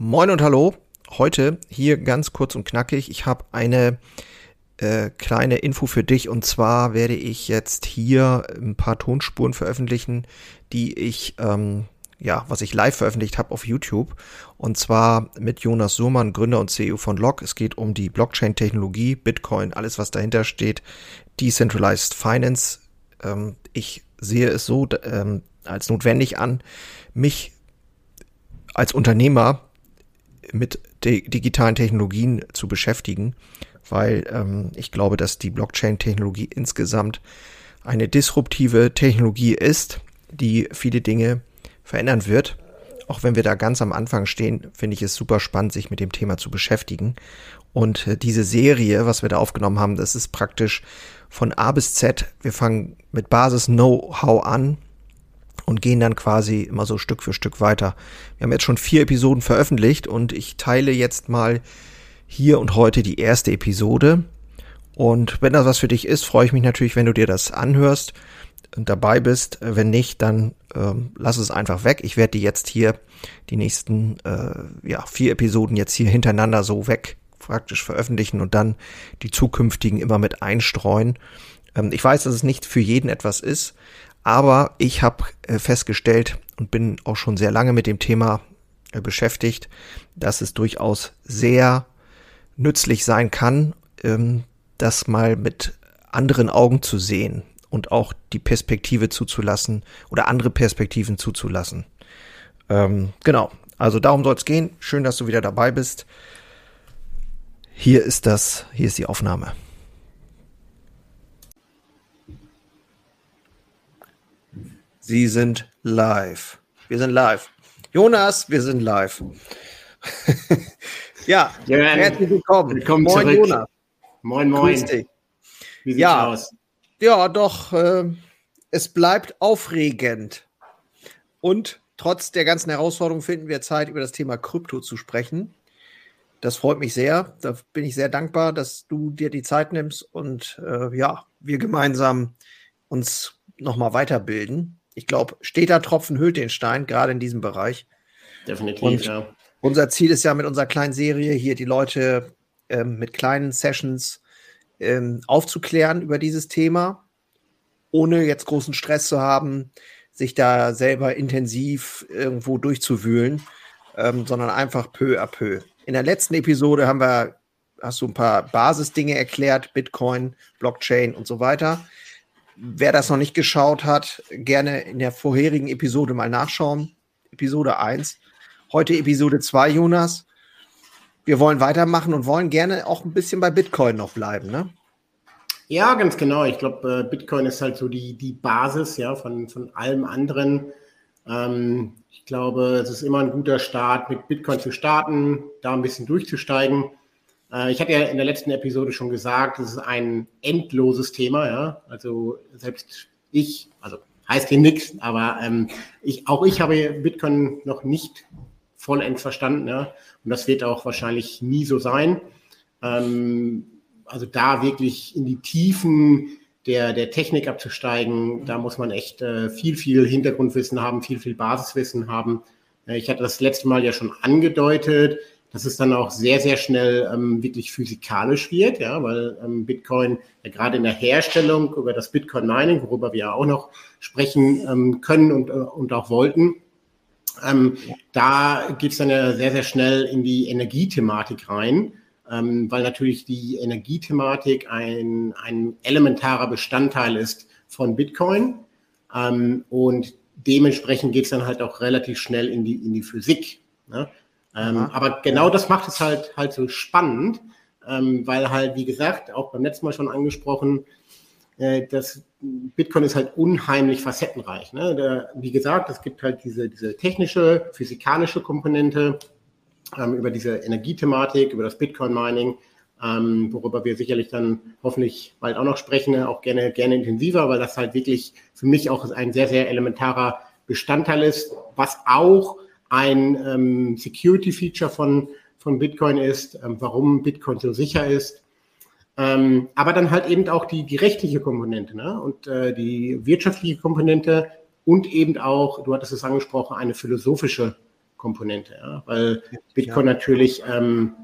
Moin und hallo. Heute hier ganz kurz und knackig. Ich habe eine äh, kleine Info für dich und zwar werde ich jetzt hier ein paar Tonspuren veröffentlichen, die ich ähm, ja, was ich live veröffentlicht habe auf YouTube. Und zwar mit Jonas Surmann, Gründer und CEO von Log. Es geht um die Blockchain-Technologie, Bitcoin, alles, was dahinter steht, Decentralized Finance. Ähm, ich sehe es so ähm, als notwendig an, mich als Unternehmer mit digitalen Technologien zu beschäftigen, weil ähm, ich glaube, dass die Blockchain-Technologie insgesamt eine disruptive Technologie ist, die viele Dinge verändern wird. Auch wenn wir da ganz am Anfang stehen, finde ich es super spannend, sich mit dem Thema zu beschäftigen. Und äh, diese Serie, was wir da aufgenommen haben, das ist praktisch von A bis Z. Wir fangen mit Basis Know-how an und gehen dann quasi immer so Stück für Stück weiter. Wir haben jetzt schon vier Episoden veröffentlicht und ich teile jetzt mal hier und heute die erste Episode. Und wenn das was für dich ist, freue ich mich natürlich, wenn du dir das anhörst und dabei bist. Wenn nicht, dann ähm, lass es einfach weg. Ich werde die jetzt hier, die nächsten äh, ja, vier Episoden jetzt hier hintereinander so weg praktisch veröffentlichen und dann die zukünftigen immer mit einstreuen. Ähm, ich weiß, dass es nicht für jeden etwas ist, aber ich habe äh, festgestellt und bin auch schon sehr lange mit dem Thema äh, beschäftigt, dass es durchaus sehr nützlich sein kann, ähm, das mal mit anderen Augen zu sehen und auch die Perspektive zuzulassen oder andere Perspektiven zuzulassen. Ähm, genau, also darum soll es gehen. Schön, dass du wieder dabei bist. Hier ist das, hier ist die Aufnahme. Sie sind live. Wir sind live. Jonas, wir sind live. ja, ja, herzlich willkommen. Willkommen moin, zurück. Jonas. Moin, moin. Wie sieht's ja, aus? Ja, doch, äh, es bleibt aufregend. Und trotz der ganzen Herausforderungen finden wir Zeit, über das Thema Krypto zu sprechen. Das freut mich sehr. Da bin ich sehr dankbar, dass du dir die Zeit nimmst und äh, ja, wir gemeinsam uns nochmal weiterbilden. Ich glaube, steter Tropfen hüllt den Stein, gerade in diesem Bereich. Definitiv, und ja. Unser Ziel ist ja mit unserer kleinen Serie hier die Leute ähm, mit kleinen Sessions ähm, aufzuklären über dieses Thema, ohne jetzt großen Stress zu haben, sich da selber intensiv irgendwo durchzuwühlen, ähm, sondern einfach peu à peu. In der letzten Episode haben wir, hast du ein paar Basisdinge erklärt, Bitcoin, Blockchain und so weiter. Wer das noch nicht geschaut hat, gerne in der vorherigen Episode mal nachschauen. Episode 1. Heute Episode 2, Jonas wir wollen weitermachen und wollen gerne auch ein bisschen bei Bitcoin noch bleiben, ne? Ja, ganz genau. Ich glaube, äh, Bitcoin ist halt so die, die Basis ja, von, von allem anderen. Ähm, ich glaube, es ist immer ein guter Start, mit Bitcoin zu starten, da ein bisschen durchzusteigen. Äh, ich hatte ja in der letzten Episode schon gesagt, es ist ein endloses Thema. Ja? Also selbst ich, also heißt hier nichts, aber ähm, ich, auch ich habe Bitcoin noch nicht vollends verstanden. Ja? Und das wird auch wahrscheinlich nie so sein. Ähm, also da wirklich in die Tiefen der, der Technik abzusteigen, da muss man echt äh, viel, viel Hintergrundwissen haben, viel, viel Basiswissen haben. Äh, ich hatte das letzte Mal ja schon angedeutet, dass es dann auch sehr, sehr schnell ähm, wirklich physikalisch wird, ja, weil ähm, Bitcoin ja gerade in der Herstellung über das Bitcoin Mining, worüber wir ja auch noch sprechen ähm, können und, äh, und auch wollten, ähm, da geht es dann ja sehr, sehr schnell in die Energiethematik rein, ähm, weil natürlich die Energiethematik ein, ein elementarer Bestandteil ist von Bitcoin. Ähm, und dementsprechend geht es dann halt auch relativ schnell in die, in die Physik. Ne? Ähm, aber genau das macht es halt, halt so spannend, ähm, weil halt, wie gesagt, auch beim letzten Mal schon angesprochen, äh, das Bitcoin ist halt unheimlich facettenreich. Ne? Da, wie gesagt, es gibt halt diese, diese technische, physikalische Komponente ähm, über diese Energiethematik, über das Bitcoin-Mining, ähm, worüber wir sicherlich dann hoffentlich bald auch noch sprechen, ne? auch gerne, gerne intensiver, weil das halt wirklich für mich auch ein sehr, sehr elementarer Bestandteil ist, was auch ein ähm, Security-Feature von, von Bitcoin ist, ähm, warum Bitcoin so sicher ist ähm, aber dann halt eben auch die, die rechtliche Komponente ne? und äh, die wirtschaftliche Komponente und eben auch, du hattest es angesprochen, eine philosophische Komponente, ja? weil Bitcoin ja. natürlich ähm,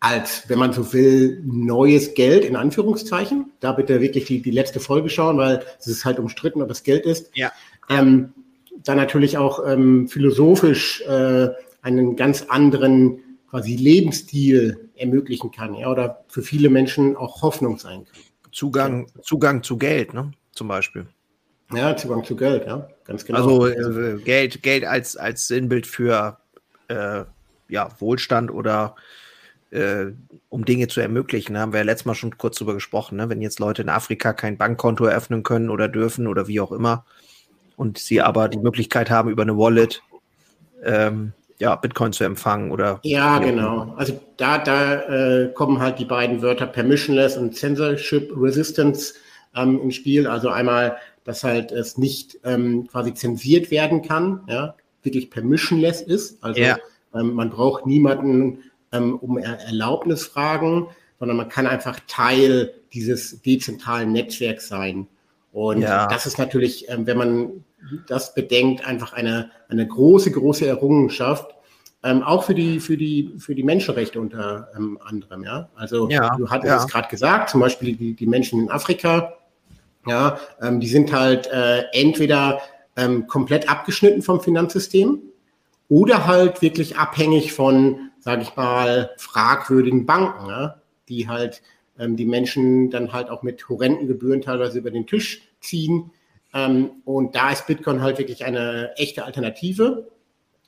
als, wenn man so will, neues Geld in Anführungszeichen. Da bitte wirklich die, die letzte Folge schauen, weil es ist halt umstritten, ob das Geld ist. Ja. Ähm, dann natürlich auch ähm, philosophisch äh, einen ganz anderen quasi Lebensstil ermöglichen kann, ja, oder für viele Menschen auch Hoffnung sein kann. Zugang. Zugang zu Geld, ne? Zum Beispiel. Ja, Zugang zu Geld, ja, ganz genau. Also äh, Geld, Geld als, als Sinnbild für äh, ja, Wohlstand oder äh, um Dinge zu ermöglichen. Da haben wir ja letztes Mal schon kurz drüber gesprochen, ne? wenn jetzt Leute in Afrika kein Bankkonto eröffnen können oder dürfen oder wie auch immer und sie aber die Möglichkeit haben, über eine Wallet ähm, ja, Bitcoin zu empfangen oder. Ja, genau. Also da, da äh, kommen halt die beiden Wörter Permissionless und Censorship Resistance ähm, im Spiel. Also einmal, dass halt es nicht ähm, quasi zensiert werden kann, ja, wirklich permissionless ist. Also ja. ähm, man braucht niemanden ähm, um er Erlaubnis fragen, sondern man kann einfach Teil dieses dezentralen Netzwerks sein. Und ja. das ist natürlich, ähm, wenn man das bedenkt, einfach eine, eine große, große Errungenschaft, ähm, auch für die, für die, für die Menschenrechte unter ähm, anderem, ja. Also ja, du hattest ja. es gerade gesagt, zum Beispiel die, die Menschen in Afrika, ja, ähm, die sind halt äh, entweder ähm, komplett abgeschnitten vom Finanzsystem oder halt wirklich abhängig von, sage ich mal, fragwürdigen Banken, ja, die halt ähm, die Menschen dann halt auch mit horrenden Gebühren teilweise über den Tisch ziehen. Ähm, und da ist Bitcoin halt wirklich eine echte Alternative.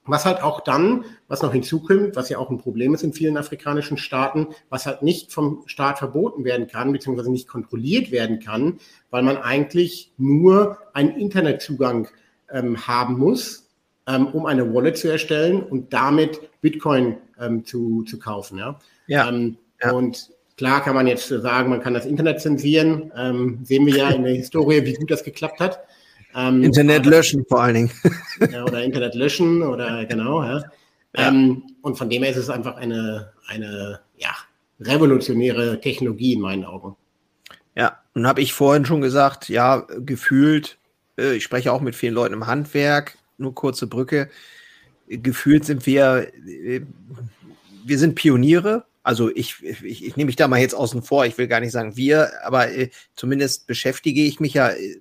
Was halt auch dann, was noch hinzukommt, was ja auch ein Problem ist in vielen afrikanischen Staaten, was halt nicht vom Staat verboten werden kann, beziehungsweise nicht kontrolliert werden kann, weil man eigentlich nur einen Internetzugang ähm, haben muss, ähm, um eine Wallet zu erstellen und damit Bitcoin ähm, zu, zu kaufen. Ja? Ja, ähm, ja. Und klar kann man jetzt sagen, man kann das Internet zensieren. Ähm, sehen wir ja in der Historie, wie gut das geklappt hat. Ähm, Internet löschen vor allen Dingen. Ja, oder Internet löschen oder genau. Ja. ja. Ähm, und von dem her ist es einfach eine, eine ja, revolutionäre Technologie in meinen Augen. Ja, und habe ich vorhin schon gesagt, ja, gefühlt, äh, ich spreche auch mit vielen Leuten im Handwerk, nur kurze Brücke, gefühlt sind wir, äh, wir sind Pioniere. Also ich, ich, ich nehme mich da mal jetzt außen vor, ich will gar nicht sagen wir, aber äh, zumindest beschäftige ich mich ja äh,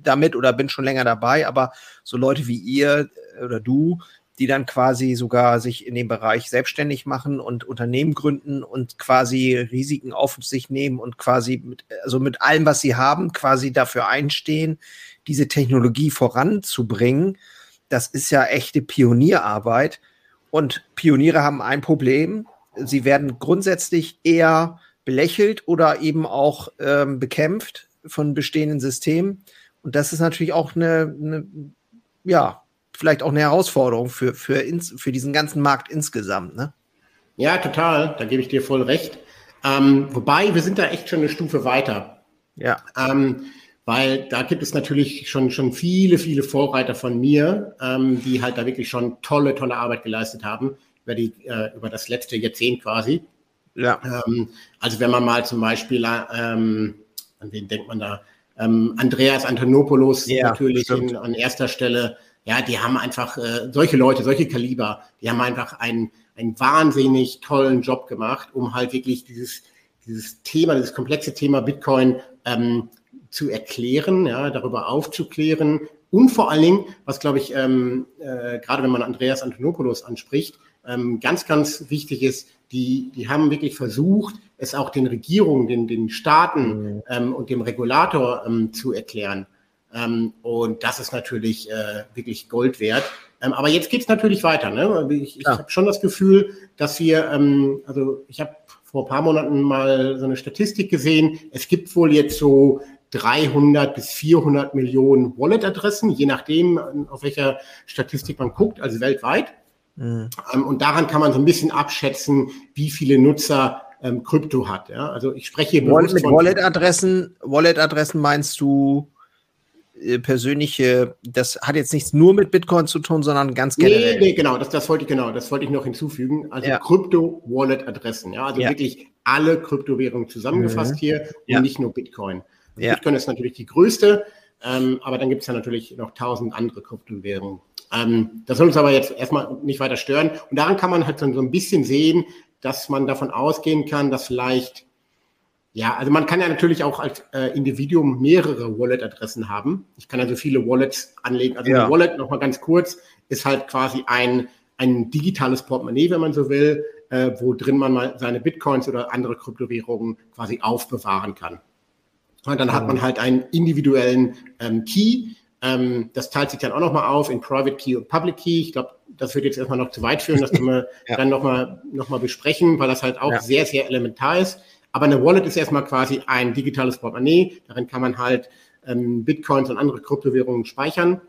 damit oder bin schon länger dabei, aber so Leute wie ihr äh, oder du, die dann quasi sogar sich in dem Bereich selbstständig machen und Unternehmen gründen und quasi Risiken auf sich nehmen und quasi mit, also mit allem, was sie haben, quasi dafür einstehen, diese Technologie voranzubringen. Das ist ja echte Pionierarbeit. Und Pioniere haben ein Problem. Sie werden grundsätzlich eher belächelt oder eben auch ähm, bekämpft von bestehenden Systemen. Und das ist natürlich auch eine, eine ja, vielleicht auch eine Herausforderung für, für, ins, für diesen ganzen Markt insgesamt. Ne? Ja, total. Da gebe ich dir voll recht. Ähm, wobei, wir sind da echt schon eine Stufe weiter. Ja. Ähm, weil da gibt es natürlich schon, schon viele, viele Vorreiter von mir, ähm, die halt da wirklich schon tolle, tolle Arbeit geleistet haben über, die, äh, über das letzte Jahrzehnt quasi. Ja. Ähm, also wenn man mal zum Beispiel, ähm, an wen denkt man da, ähm, Andreas Antonopoulos ja, natürlich in, an erster Stelle. Ja, die haben einfach äh, solche Leute, solche Kaliber, die haben einfach einen, einen wahnsinnig tollen Job gemacht, um halt wirklich dieses, dieses Thema, dieses komplexe Thema Bitcoin ähm, zu erklären, ja, darüber aufzuklären und vor allen Dingen, was glaube ich, ähm, äh, gerade wenn man Andreas Antonopoulos anspricht, ähm, ganz, ganz wichtig ist, die, die haben wirklich versucht, es auch den Regierungen, den, den Staaten mhm. ähm, und dem Regulator ähm, zu erklären. Ähm, und das ist natürlich äh, wirklich Gold wert. Ähm, aber jetzt geht es natürlich weiter. Ne? Ich, ich ja. habe schon das Gefühl, dass wir, ähm, also ich habe vor ein paar Monaten mal so eine Statistik gesehen. Es gibt wohl jetzt so 300 bis 400 Millionen Wallet-Adressen, je nachdem, auf welcher Statistik man guckt, also weltweit. Mhm. Ähm, und daran kann man so ein bisschen abschätzen, wie viele Nutzer ähm, Krypto hat. Ja? Also ich spreche hier Wallet, mit Wallet-Adressen. Wallet-Adressen meinst du äh, persönliche, das hat jetzt nichts nur mit Bitcoin zu tun, sondern ganz generell. Nee, nee genau, das, das wollte ich genau, das wollte ich noch hinzufügen. Also ja. Krypto-Wallet-Adressen, ja, also ja. wirklich alle Kryptowährungen zusammengefasst mhm. hier und ja. nicht nur Bitcoin. Bitcoin ist natürlich die größte, ähm, aber dann gibt es ja natürlich noch tausend andere Kryptowährungen. Ähm, das soll uns aber jetzt erstmal nicht weiter stören. Und daran kann man halt so ein bisschen sehen, dass man davon ausgehen kann, dass vielleicht, ja, also man kann ja natürlich auch als äh, Individuum mehrere Wallet-Adressen haben. Ich kann also viele Wallets anlegen. Also ja. eine Wallet, nochmal ganz kurz, ist halt quasi ein, ein digitales Portemonnaie, wenn man so will, äh, wo drin man mal seine Bitcoins oder andere Kryptowährungen quasi aufbewahren kann. Und dann hat man halt einen individuellen ähm, Key. Ähm, das teilt sich dann auch nochmal auf in Private Key und Public Key. Ich glaube, das wird jetzt erstmal noch zu weit führen. Das können wir ja. dann nochmal noch mal besprechen, weil das halt auch ja. sehr, sehr elementar ist. Aber eine Wallet ist erstmal quasi ein digitales Portemonnaie. Darin kann man halt ähm, Bitcoins und andere Kryptowährungen speichern.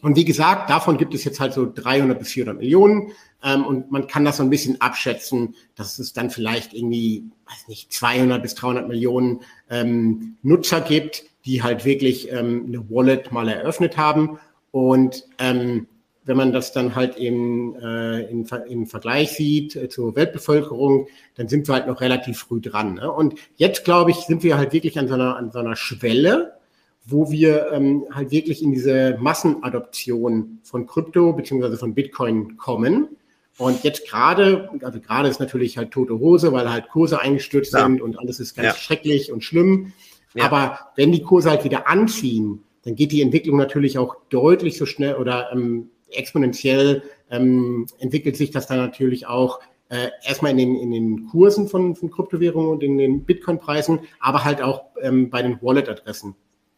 Und wie gesagt, davon gibt es jetzt halt so 300 bis 400 Millionen. Ähm, und man kann das so ein bisschen abschätzen, dass es dann vielleicht irgendwie, weiß nicht, 200 bis 300 Millionen ähm, Nutzer gibt, die halt wirklich ähm, eine Wallet mal eröffnet haben. Und ähm, wenn man das dann halt im, äh, im, im Vergleich sieht äh, zur Weltbevölkerung, dann sind wir halt noch relativ früh dran. Ne? Und jetzt, glaube ich, sind wir halt wirklich an so einer, an so einer Schwelle, wo wir ähm, halt wirklich in diese Massenadoption von Krypto beziehungsweise von Bitcoin kommen. Und jetzt gerade, also gerade ist natürlich halt tote Hose, weil halt Kurse eingestürzt ja. sind und alles ist ganz ja. schrecklich und schlimm. Ja. Aber wenn die Kurse halt wieder anziehen, dann geht die Entwicklung natürlich auch deutlich so schnell oder ähm, exponentiell ähm, entwickelt sich das dann natürlich auch äh, erstmal in den, in den Kursen von, von Kryptowährungen und in den Bitcoin-Preisen, aber halt auch ähm, bei den Wallet-Adressen.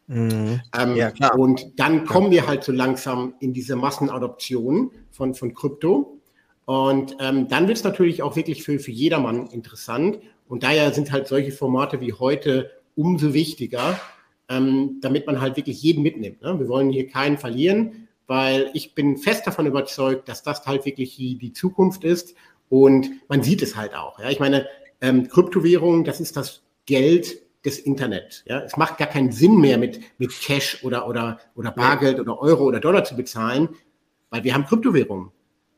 Mhm. Ähm, ja, klar. Und dann kommen wir halt so langsam in diese Massenadoption von, von Krypto. Und ähm, dann wird es natürlich auch wirklich für, für jedermann interessant. Und daher sind halt solche Formate wie heute umso wichtiger, ähm, damit man halt wirklich jeden mitnimmt. Ne? Wir wollen hier keinen verlieren, weil ich bin fest davon überzeugt, dass das halt wirklich die, die Zukunft ist. Und man sieht es halt auch. Ja? Ich meine, ähm, Kryptowährungen, das ist das Geld des Internet. Ja, es macht gar keinen Sinn mehr mit, mit Cash oder, oder, oder Bargeld oder Euro oder Dollar zu bezahlen, weil wir haben Kryptowährungen.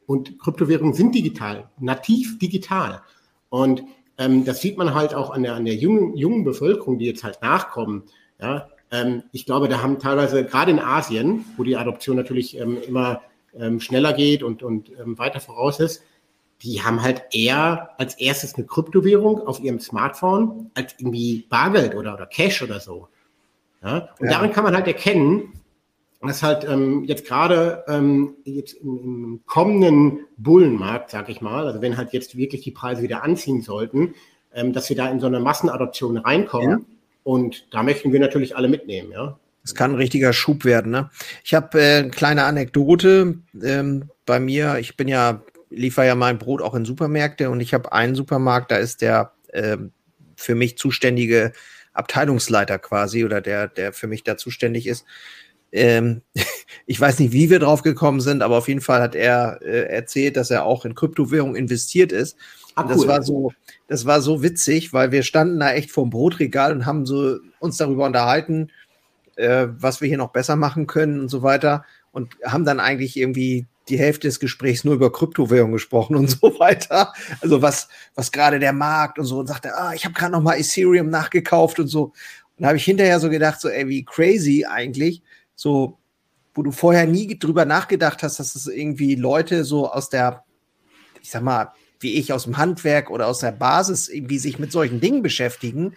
Und Kryptowährungen sind digital, nativ digital. Und ähm, das sieht man halt auch an der, an der jungen, jungen Bevölkerung, die jetzt halt nachkommen. Ja, ähm, ich glaube, da haben teilweise, gerade in Asien, wo die Adoption natürlich ähm, immer ähm, schneller geht und, und ähm, weiter voraus ist, die haben halt eher als erstes eine Kryptowährung auf ihrem Smartphone als irgendwie Bargeld oder, oder Cash oder so. Ja? Und ja. daran kann man halt erkennen, dass halt ähm, jetzt gerade ähm, jetzt im, im, kommenden Bullenmarkt, sag ich mal, also wenn halt jetzt wirklich die Preise wieder anziehen sollten, ähm, dass wir da in so eine Massenadoption reinkommen. Ja. Und da möchten wir natürlich alle mitnehmen, ja. Es kann ein richtiger Schub werden. Ne? Ich habe äh, eine kleine Anekdote ähm, bei mir. Ich bin ja liefere ja mein Brot auch in Supermärkte und ich habe einen Supermarkt, da ist der äh, für mich zuständige Abteilungsleiter quasi oder der, der für mich da zuständig ist. Ähm, ich weiß nicht, wie wir drauf gekommen sind, aber auf jeden Fall hat er äh, erzählt, dass er auch in Kryptowährung investiert ist. Ah, cool. Das war so, das war so witzig, weil wir standen da echt vorm Brotregal und haben so uns darüber unterhalten, äh, was wir hier noch besser machen können und so weiter und haben dann eigentlich irgendwie die Hälfte des Gesprächs nur über Kryptowährungen gesprochen und so weiter. Also was, was gerade der Markt und so und sagte, ah, ich habe gerade noch mal Ethereum nachgekauft und so. Und da habe ich hinterher so gedacht, so, ey, wie crazy eigentlich, so, wo du vorher nie drüber nachgedacht hast, dass es irgendwie Leute so aus der, ich sag mal, wie ich aus dem Handwerk oder aus der Basis irgendwie sich mit solchen Dingen beschäftigen.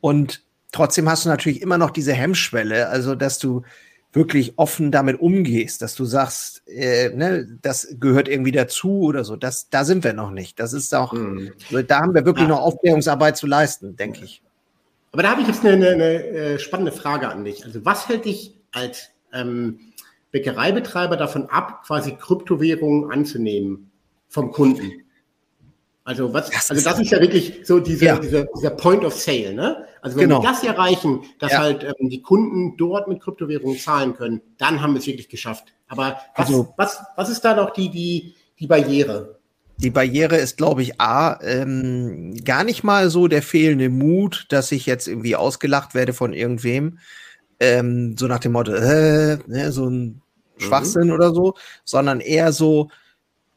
Und trotzdem hast du natürlich immer noch diese Hemmschwelle, also dass du wirklich offen damit umgehst, dass du sagst, äh, ne, das gehört irgendwie dazu oder so. Das, da sind wir noch nicht. Das ist auch, mhm. da haben wir wirklich ja. noch Aufklärungsarbeit zu leisten, denke ich. Aber da habe ich jetzt eine, eine, eine, spannende Frage an dich. Also was hält dich als ähm, Bäckereibetreiber davon ab, quasi Kryptowährungen anzunehmen vom Kunden? Also was, das also das ist ja wirklich so diese, ja. dieser, dieser Point of Sale, ne? Also wenn genau. wir das erreichen, dass ja. halt ähm, die Kunden dort mit Kryptowährungen zahlen können, dann haben wir es wirklich geschafft. Aber was, also, was, was ist da noch die, die, die Barriere? Die Barriere ist, glaube ich, A, ähm, gar nicht mal so der fehlende Mut, dass ich jetzt irgendwie ausgelacht werde von irgendwem, ähm, so nach dem Motto, äh, ne, so ein mhm. Schwachsinn mhm. oder so, sondern eher so,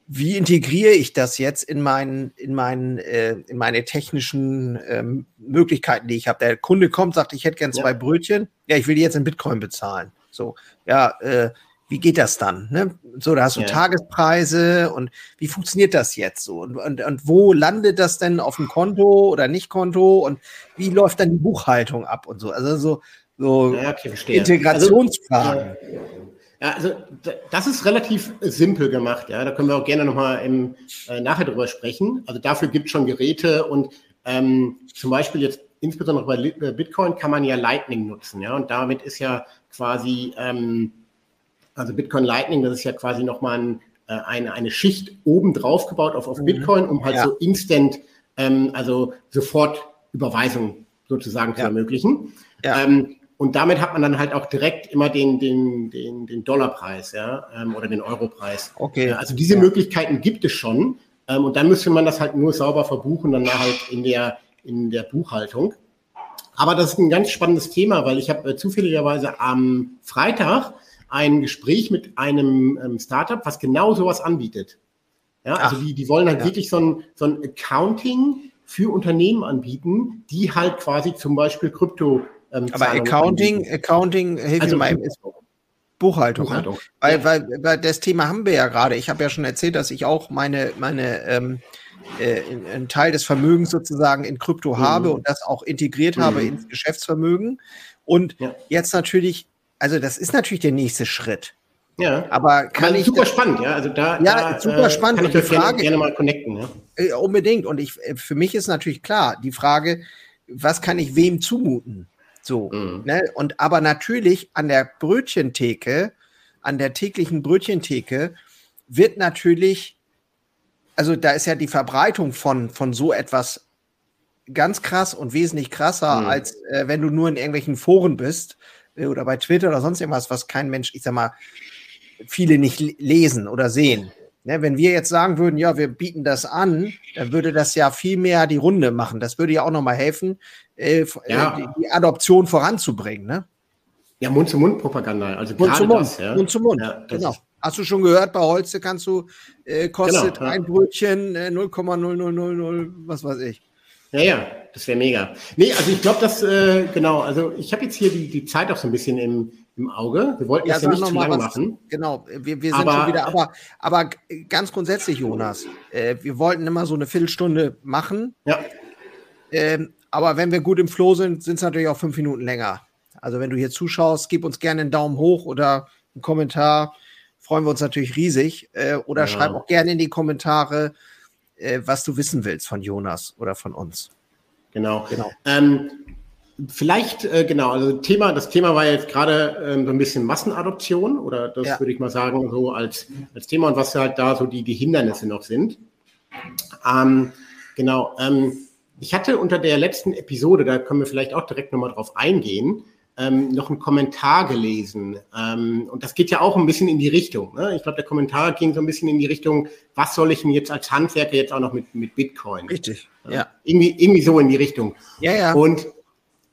wie integriere ich das jetzt in meinen, in meinen, äh, in meine technischen ähm, Möglichkeiten, die ich habe? Der Kunde kommt, sagt, ich hätte gern zwei ja. Brötchen. Ja, ich will die jetzt in Bitcoin bezahlen. So, ja, äh, wie geht das dann? Ne? So, da hast du ja. Tagespreise und wie funktioniert das jetzt so? Und, und, und wo landet das denn auf dem Konto oder nicht Konto? Und wie läuft dann die Buchhaltung ab und so? Also so, so ja, okay, Integrationsfragen. Also, ja, also das ist relativ simpel gemacht. Ja, da können wir auch gerne nochmal im, äh, nachher drüber sprechen. Also dafür gibt es schon Geräte und ähm, zum Beispiel jetzt insbesondere bei Bitcoin kann man ja Lightning nutzen. Ja, und damit ist ja quasi ähm, also Bitcoin Lightning, das ist ja quasi nochmal ein, äh, eine, eine Schicht oben drauf gebaut auf, auf mhm. Bitcoin, um halt ja. so instant, ähm, also sofort Überweisung sozusagen ja. zu ermöglichen. Ja. Ähm, und damit hat man dann halt auch direkt immer den, den, den, den Dollarpreis, ja, ähm, oder den Europreis. Okay. also diese ja. Möglichkeiten gibt es schon. Ähm, und dann müsste man das halt nur sauber verbuchen, dann halt in der, in der Buchhaltung. Aber das ist ein ganz spannendes Thema, weil ich habe äh, zufälligerweise am Freitag ein Gespräch mit einem ähm, Startup, was genau sowas anbietet. Ja, also die, die wollen halt ja. wirklich so ein, so ein Accounting für Unternehmen anbieten, die halt quasi zum Beispiel Krypto. Ähm, Aber Accounting, anbieten. Accounting, hilf also, mir mal, ist Buchhaltung. Ne? Buchhaltung. Ne? Weil, weil, weil das Thema haben wir ja gerade. Ich habe ja schon erzählt, dass ich auch meine, meine ähm, äh, einen Teil des Vermögens sozusagen in Krypto mhm. habe und das auch integriert mhm. habe ins Geschäftsvermögen. Und ja. jetzt natürlich also das ist natürlich der nächste Schritt. Ja, aber kann ich super spannend, ja. Also da, ja, da, super äh, spannend. Kann ich die Frage, gerne, mal connecten, ja. Äh, unbedingt. Und ich, äh, für mich ist natürlich klar die Frage, was kann ich wem zumuten? So, mhm. ne? Und aber natürlich an der Brötchentheke, an der täglichen Brötchentheke wird natürlich, also da ist ja die Verbreitung von, von so etwas ganz krass und wesentlich krasser, mhm. als äh, wenn du nur in irgendwelchen Foren bist oder bei Twitter oder sonst irgendwas, was kein Mensch, ich sag mal, viele nicht lesen oder sehen. Ne, wenn wir jetzt sagen würden, ja, wir bieten das an, dann würde das ja viel mehr die Runde machen. Das würde ja auch nochmal helfen, äh, ja. die, die, Adoption voranzubringen. Ne? Ja, Mund-zu-Mund-Propaganda. Also Mund zu Mund, das, ja. Mund zu Mund. Ja, genau. Hast du schon gehört, bei Holze kannst du, äh, kostet genau, ein Brötchen äh, 0,0000, was weiß ich. Ja, ja, das wäre mega. Nee, also ich glaube, dass, äh, genau, also ich habe jetzt hier die, die Zeit auch so ein bisschen im, im Auge. Wir wollten ja, das ja nicht zu lang was, machen. Genau, wir, wir sind aber, schon wieder, aber, aber ganz grundsätzlich, Jonas, äh, wir wollten immer so eine Viertelstunde machen. Ja. Ähm, aber wenn wir gut im Flow sind, sind es natürlich auch fünf Minuten länger. Also wenn du hier zuschaust, gib uns gerne einen Daumen hoch oder einen Kommentar. Freuen wir uns natürlich riesig. Äh, oder ja. schreib auch gerne in die Kommentare, äh, was du wissen willst von Jonas oder von uns. Genau. genau. Ähm, vielleicht, äh, genau, also Thema, das Thema war jetzt gerade ähm, so ein bisschen Massenadoption oder das ja. würde ich mal sagen, so als, als Thema und was halt da so die, die Hindernisse noch sind. Ähm, genau. Ähm, ich hatte unter der letzten Episode, da können wir vielleicht auch direkt nochmal drauf eingehen, ähm, noch einen Kommentar gelesen. Ähm, und das geht ja auch ein bisschen in die Richtung. Ne? Ich glaube, der Kommentar ging so ein bisschen in die Richtung, was soll ich mir jetzt als Handwerker jetzt auch noch mit, mit Bitcoin? Richtig, ja. Irgendwie, irgendwie so in die Richtung. Ja, ja. Und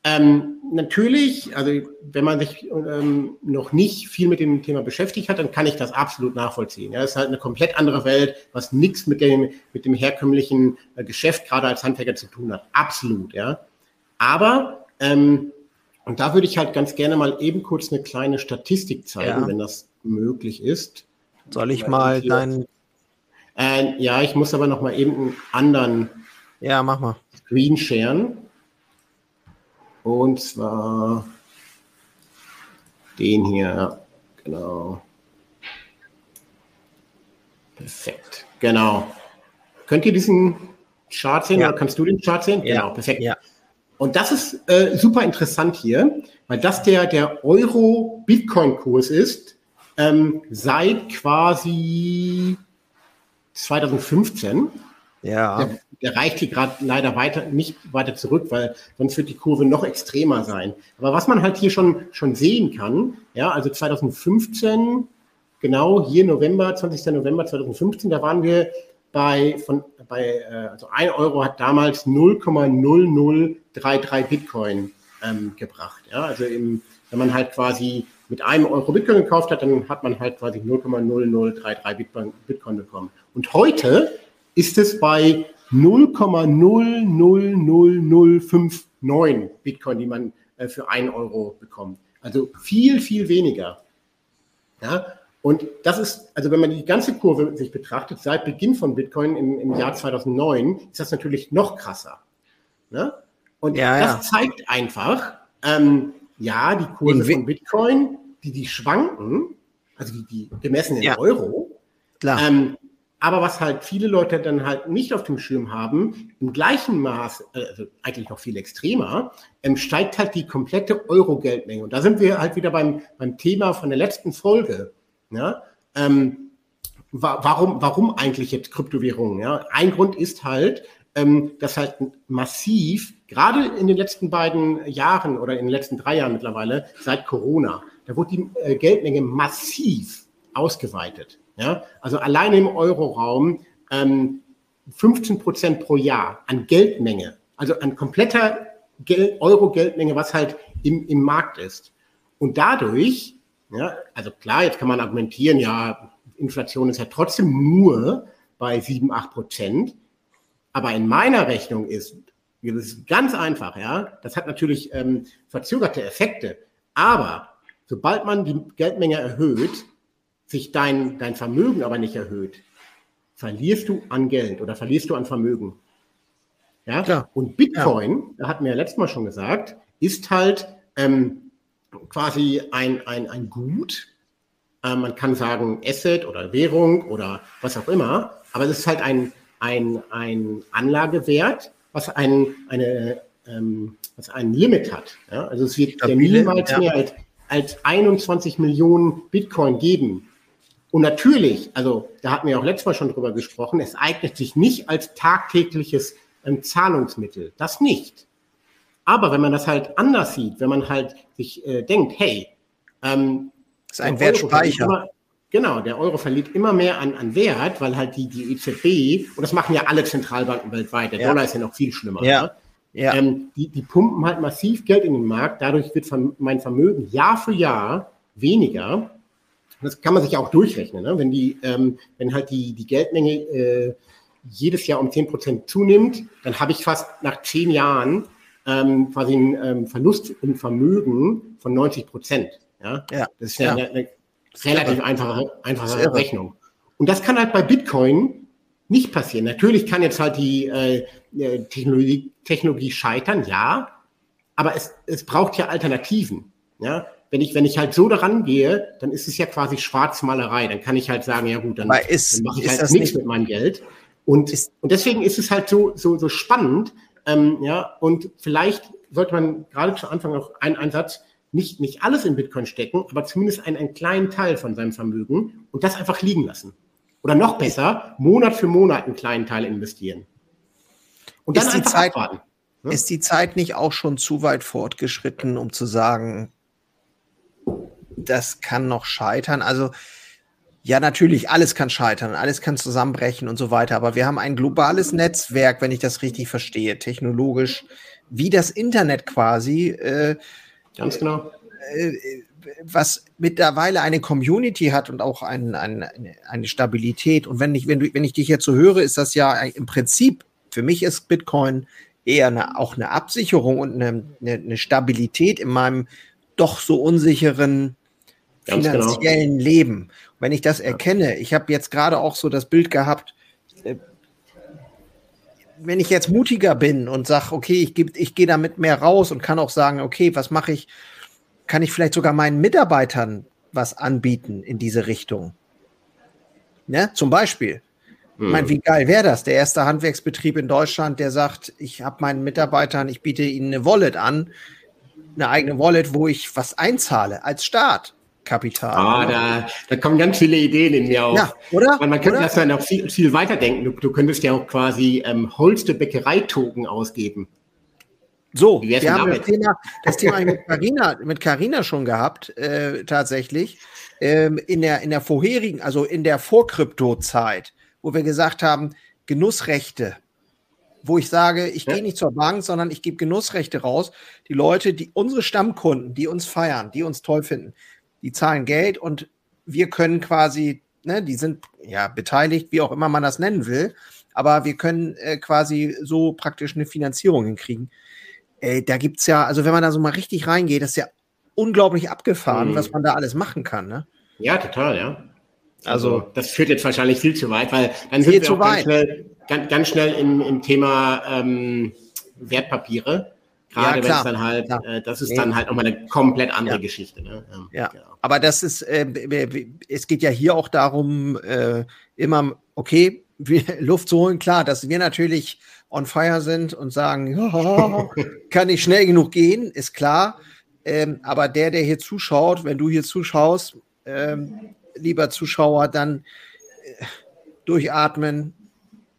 ähm, natürlich, also wenn man sich ähm, noch nicht viel mit dem Thema beschäftigt hat, dann kann ich das absolut nachvollziehen. Ja, es ist halt eine komplett andere Welt, was nichts mit dem, mit dem herkömmlichen äh, Geschäft gerade als Handwerker zu tun hat. Absolut, ja. Aber ähm, und da würde ich halt ganz gerne mal eben kurz eine kleine Statistik zeigen, ja. wenn das möglich ist. Soll ich mal deinen. Äh, ja, ich muss aber noch mal eben einen anderen ja, mach mal. Screen sharen. Und zwar den hier, genau. Perfekt, genau. Könnt ihr diesen Chart sehen ja. oder kannst du den Chart sehen? Ja. Genau, perfekt. Ja. Und das ist äh, super interessant hier, weil das der, der Euro-Bitcoin-Kurs ist, ähm, seit quasi 2015. Ja. Der, der reicht hier gerade leider weiter, nicht weiter zurück, weil sonst wird die Kurve noch extremer sein. Aber was man halt hier schon, schon sehen kann, ja, also 2015, genau hier November, 20. November 2015, da waren wir bei, von, bei äh, also ein Euro hat damals 0,0033 Bitcoin ähm, gebracht. Ja? Also im, wenn man halt quasi mit einem Euro Bitcoin gekauft hat, dann hat man halt quasi 0,0033 Bitcoin, Bitcoin bekommen. Und heute ist es bei 0,000059 Bitcoin, die man äh, für einen Euro bekommt. Also viel, viel weniger. Ja? Und das ist, also wenn man die ganze Kurve sich betrachtet, seit Beginn von Bitcoin im, im Jahr 2009, ist das natürlich noch krasser. Ne? Und ja, das ja. zeigt einfach, ähm, ja, die Kurse von Bitcoin, die, die schwanken, also die, die gemessen in ja. Euro. Klar. Ähm, aber was halt viele Leute dann halt nicht auf dem Schirm haben, im gleichen Maß, äh, also eigentlich noch viel extremer, ähm, steigt halt die komplette Euro-Geldmenge. Und da sind wir halt wieder beim, beim Thema von der letzten Folge. Ja? Ähm, wa warum, warum eigentlich jetzt Kryptowährungen? Ja? Ein Grund ist halt, ähm, dass halt massiv, gerade in den letzten beiden Jahren oder in den letzten drei Jahren mittlerweile, seit Corona, da wurde die äh, Geldmenge massiv ausgeweitet. Ja? Also alleine im Euroraum ähm, 15 Prozent pro Jahr an Geldmenge, also an kompletter Gel Euro-Geldmenge, was halt im, im Markt ist. Und dadurch, ja, also klar, jetzt kann man argumentieren, ja, Inflation ist ja trotzdem nur bei 7, 8 Prozent. Aber in meiner Rechnung ist, das ist ganz einfach, ja, das hat natürlich ähm, verzögerte Effekte. Aber sobald man die Geldmenge erhöht, sich dein, dein Vermögen aber nicht erhöht, verlierst du an Geld oder verlierst du an Vermögen. Ja, Klar. und Bitcoin, ja. da hatten wir ja letztes Mal schon gesagt, ist halt ähm, quasi ein, ein, ein Gut. Ähm, man kann sagen Asset oder Währung oder was auch immer, aber es ist halt ein, ein, ein Anlagewert, was ein, eine, ähm, was ein Limit hat. Ja? Also es wird niemals ja. mehr als, als 21 Millionen Bitcoin geben. Und natürlich, also da hatten wir auch letztes Mal schon drüber gesprochen, es eignet sich nicht als tagtägliches ähm, Zahlungsmittel. Das nicht. Aber wenn man das halt anders sieht, wenn man halt sich äh, denkt, hey, ähm, das ist ein Wertspeicher. Immer, genau, der Euro verliert immer mehr an, an Wert, weil halt die, die EZB, und das machen ja alle Zentralbanken weltweit, der ja. Dollar ist ja noch viel schlimmer. Ja. Ne? Ja. Ähm, die, die pumpen halt massiv Geld in den Markt, dadurch wird mein Vermögen Jahr für Jahr weniger das kann man sich auch durchrechnen. Ne? Wenn, die, ähm, wenn halt die, die Geldmenge äh, jedes Jahr um 10 Prozent zunimmt, dann habe ich fast nach zehn Jahren ähm, quasi einen ähm, Verlust im Vermögen von 90 Prozent. Ja? ja? Das ist ja, ja. Eine, eine relativ einfache, einfache Rechnung. Und das kann halt bei Bitcoin nicht passieren. Natürlich kann jetzt halt die äh, äh Technologie, Technologie scheitern, ja, aber es, es braucht ja Alternativen. Ja, wenn ich, wenn ich halt so daran gehe, dann ist es ja quasi Schwarzmalerei. Dann kann ich halt sagen, ja gut, dann, dann mache ich halt nichts mit meinem Geld. Und, ist, und deswegen ist es halt so, so, so spannend. Ähm, ja, und vielleicht sollte man gerade zu Anfang auch einen Einsatz nicht, nicht alles in Bitcoin stecken, aber zumindest einen, einen kleinen Teil von seinem Vermögen und das einfach liegen lassen. Oder noch besser, Monat für Monat einen kleinen Teil investieren. Und dann ist einfach Zeit, abwarten. Ne? Ist die Zeit nicht auch schon zu weit fortgeschritten, um zu sagen, das kann noch scheitern. Also ja, natürlich, alles kann scheitern, alles kann zusammenbrechen und so weiter. Aber wir haben ein globales Netzwerk, wenn ich das richtig verstehe, technologisch, wie das Internet quasi. Äh, Ganz genau. Äh, was mittlerweile eine Community hat und auch ein, ein, eine Stabilität. Und wenn ich, wenn, du, wenn ich dich jetzt so höre, ist das ja im Prinzip, für mich ist Bitcoin eher eine, auch eine Absicherung und eine, eine, eine Stabilität in meinem doch so unsicheren Ganz genau. finanziellen genau. Leben. Und wenn ich das erkenne, ich habe jetzt gerade auch so das Bild gehabt, äh, wenn ich jetzt mutiger bin und sage, okay, ich, ich gehe damit mehr raus und kann auch sagen, okay, was mache ich, kann ich vielleicht sogar meinen Mitarbeitern was anbieten in diese Richtung. Ne? Zum Beispiel. Hm. Ich meine, wie geil wäre das? Der erste Handwerksbetrieb in Deutschland, der sagt, ich habe meinen Mitarbeitern, ich biete ihnen eine Wallet an, eine eigene Wallet, wo ich was einzahle als Staat. Kapital. Ah, da, da kommen ganz viele Ideen in mir auf. Ja, oder? Weil man könnte das dann auch viel, viel weiterdenken. Du, du könntest ja auch quasi ähm, Holste Bäckerei-Token ausgeben. So, wir haben das Thema, das Thema mit Carina, mit Carina schon gehabt, äh, tatsächlich. Ähm, in der, in der vorherigen, also in der Vorkrypto-Zeit, wo wir gesagt haben, Genussrechte, wo ich sage, ich ja. gehe nicht zur Bank, sondern ich gebe Genussrechte raus. Die Leute, die unsere Stammkunden, die uns feiern, die uns toll finden, die zahlen Geld und wir können quasi, ne, die sind ja beteiligt, wie auch immer man das nennen will, aber wir können äh, quasi so praktisch eine Finanzierung hinkriegen. Äh, da gibt's ja, also wenn man da so mal richtig reingeht, das ist ja unglaublich abgefahren, mhm. was man da alles machen kann, ne? Ja, total, ja. Also, also, das führt jetzt wahrscheinlich viel zu weit, weil dann sind wir auch ganz schnell, ganz, ganz schnell im, im Thema ähm, Wertpapiere. Gerade ja, wenn es dann halt, äh, das ist dann halt nochmal eine komplett andere ja. Geschichte. Ne? Ähm, ja, genau. aber das ist, äh, es geht ja hier auch darum, äh, immer, okay, Luft zu holen. Klar, dass wir natürlich on fire sind und sagen, oh, kann nicht schnell genug gehen, ist klar. Ähm, aber der, der hier zuschaut, wenn du hier zuschaust, ähm, lieber Zuschauer, dann äh, durchatmen,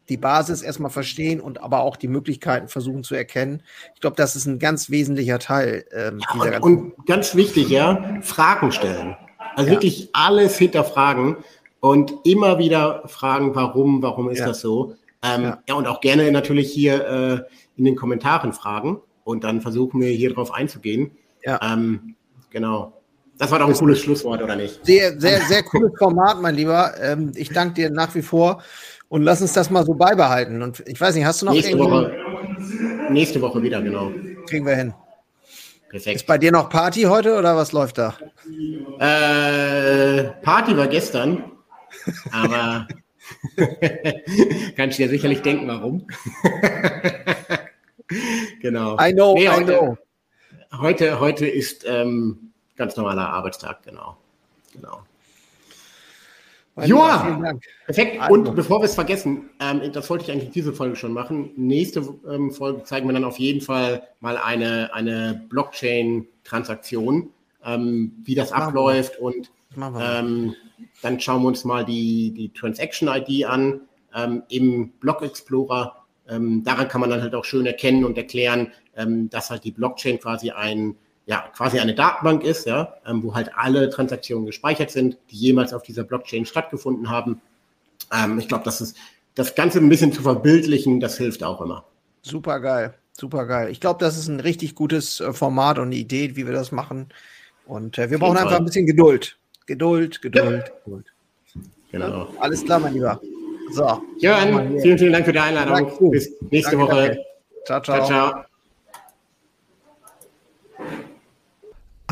die Basis erstmal verstehen und aber auch die Möglichkeiten versuchen zu erkennen. Ich glaube, das ist ein ganz wesentlicher Teil ähm, ja, dieser ganzen. Und ganz wichtig, ja, Fragen stellen. Also ja. wirklich alles hinterfragen und immer wieder fragen, warum, warum ist ja. das so? Ähm, ja. ja. und auch gerne natürlich hier äh, in den Kommentaren fragen und dann versuchen wir hier drauf einzugehen. Ja. Ähm, genau. Das war doch ein cooles Schlusswort, oder nicht? Sehr, sehr, sehr cooles Format, mein Lieber. Ähm, ich danke dir nach wie vor und lass uns das mal so beibehalten. Und ich weiß nicht, hast du noch nächste Woche? Nächste Woche wieder, genau. Kriegen wir hin. Perfekt. Ist bei dir noch Party heute oder was läuft da? Äh, Party war gestern, aber kannst du dir sicherlich denken, warum. genau. I know, nee, heute, I know. Heute, heute ist ähm, ganz normaler Arbeitstag, genau. Genau. Ja, perfekt. Also. Und bevor wir es vergessen, ähm, das wollte ich eigentlich diese Folge schon machen. Nächste ähm, Folge zeigen wir dann auf jeden Fall mal eine, eine Blockchain-Transaktion, ähm, wie das, das abläuft und ähm, dann schauen wir uns mal die, die Transaction-ID an ähm, im Block Explorer. Ähm, daran kann man dann halt auch schön erkennen und erklären, dass halt die Blockchain quasi ein ja, quasi eine Datenbank ist, ja, ähm, wo halt alle Transaktionen gespeichert sind, die jemals auf dieser Blockchain stattgefunden haben. Ähm, ich glaube, das ist das Ganze ein bisschen zu verbildlichen, das hilft auch immer. Super geil, super geil. Ich glaube, das ist ein richtig gutes äh, Format und eine Idee, wie wir das machen. Und äh, wir brauchen einfach ein bisschen Geduld. Geduld, Geduld, ja. Geduld. Genau. Alles klar, mein Lieber. So. Jörn, vielen, vielen Dank für die Einladung. Bis nächste danke, Woche. Danke. Ciao, ciao. ciao, ciao.